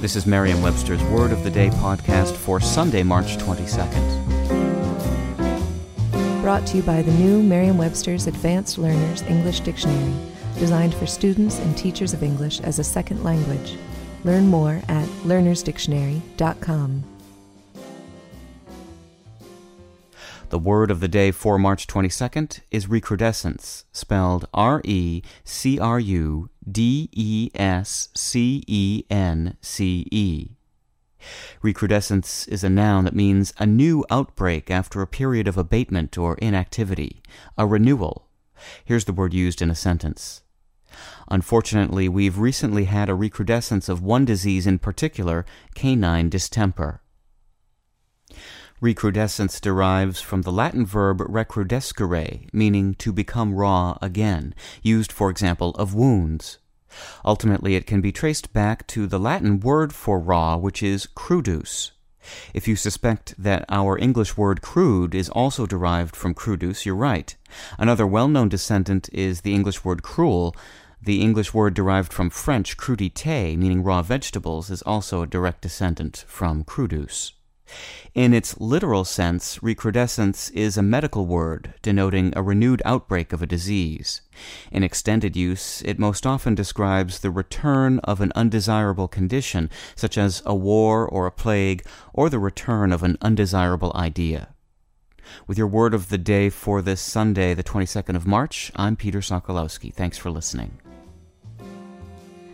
This is Merriam Webster's Word of the Day podcast for Sunday, March 22nd. Brought to you by the new Merriam Webster's Advanced Learners English Dictionary, designed for students and teachers of English as a second language. Learn more at learnersdictionary.com. The word of the day for March 22nd is recrudescence, spelled R E C R U D E S C E N C E. Recrudescence is a noun that means a new outbreak after a period of abatement or inactivity, a renewal. Here's the word used in a sentence. Unfortunately, we've recently had a recrudescence of one disease in particular, canine distemper. Recrudescence derives from the Latin verb recrudescere, meaning to become raw again, used, for example, of wounds. Ultimately, it can be traced back to the Latin word for raw, which is crudus. If you suspect that our English word crude is also derived from crudus, you're right. Another well known descendant is the English word cruel. The English word derived from French crudité, meaning raw vegetables, is also a direct descendant from crudus. In its literal sense, recrudescence is a medical word denoting a renewed outbreak of a disease. In extended use, it most often describes the return of an undesirable condition, such as a war or a plague, or the return of an undesirable idea. With your word of the day for this Sunday, the 22nd of March, I'm Peter Sokolowski. Thanks for listening.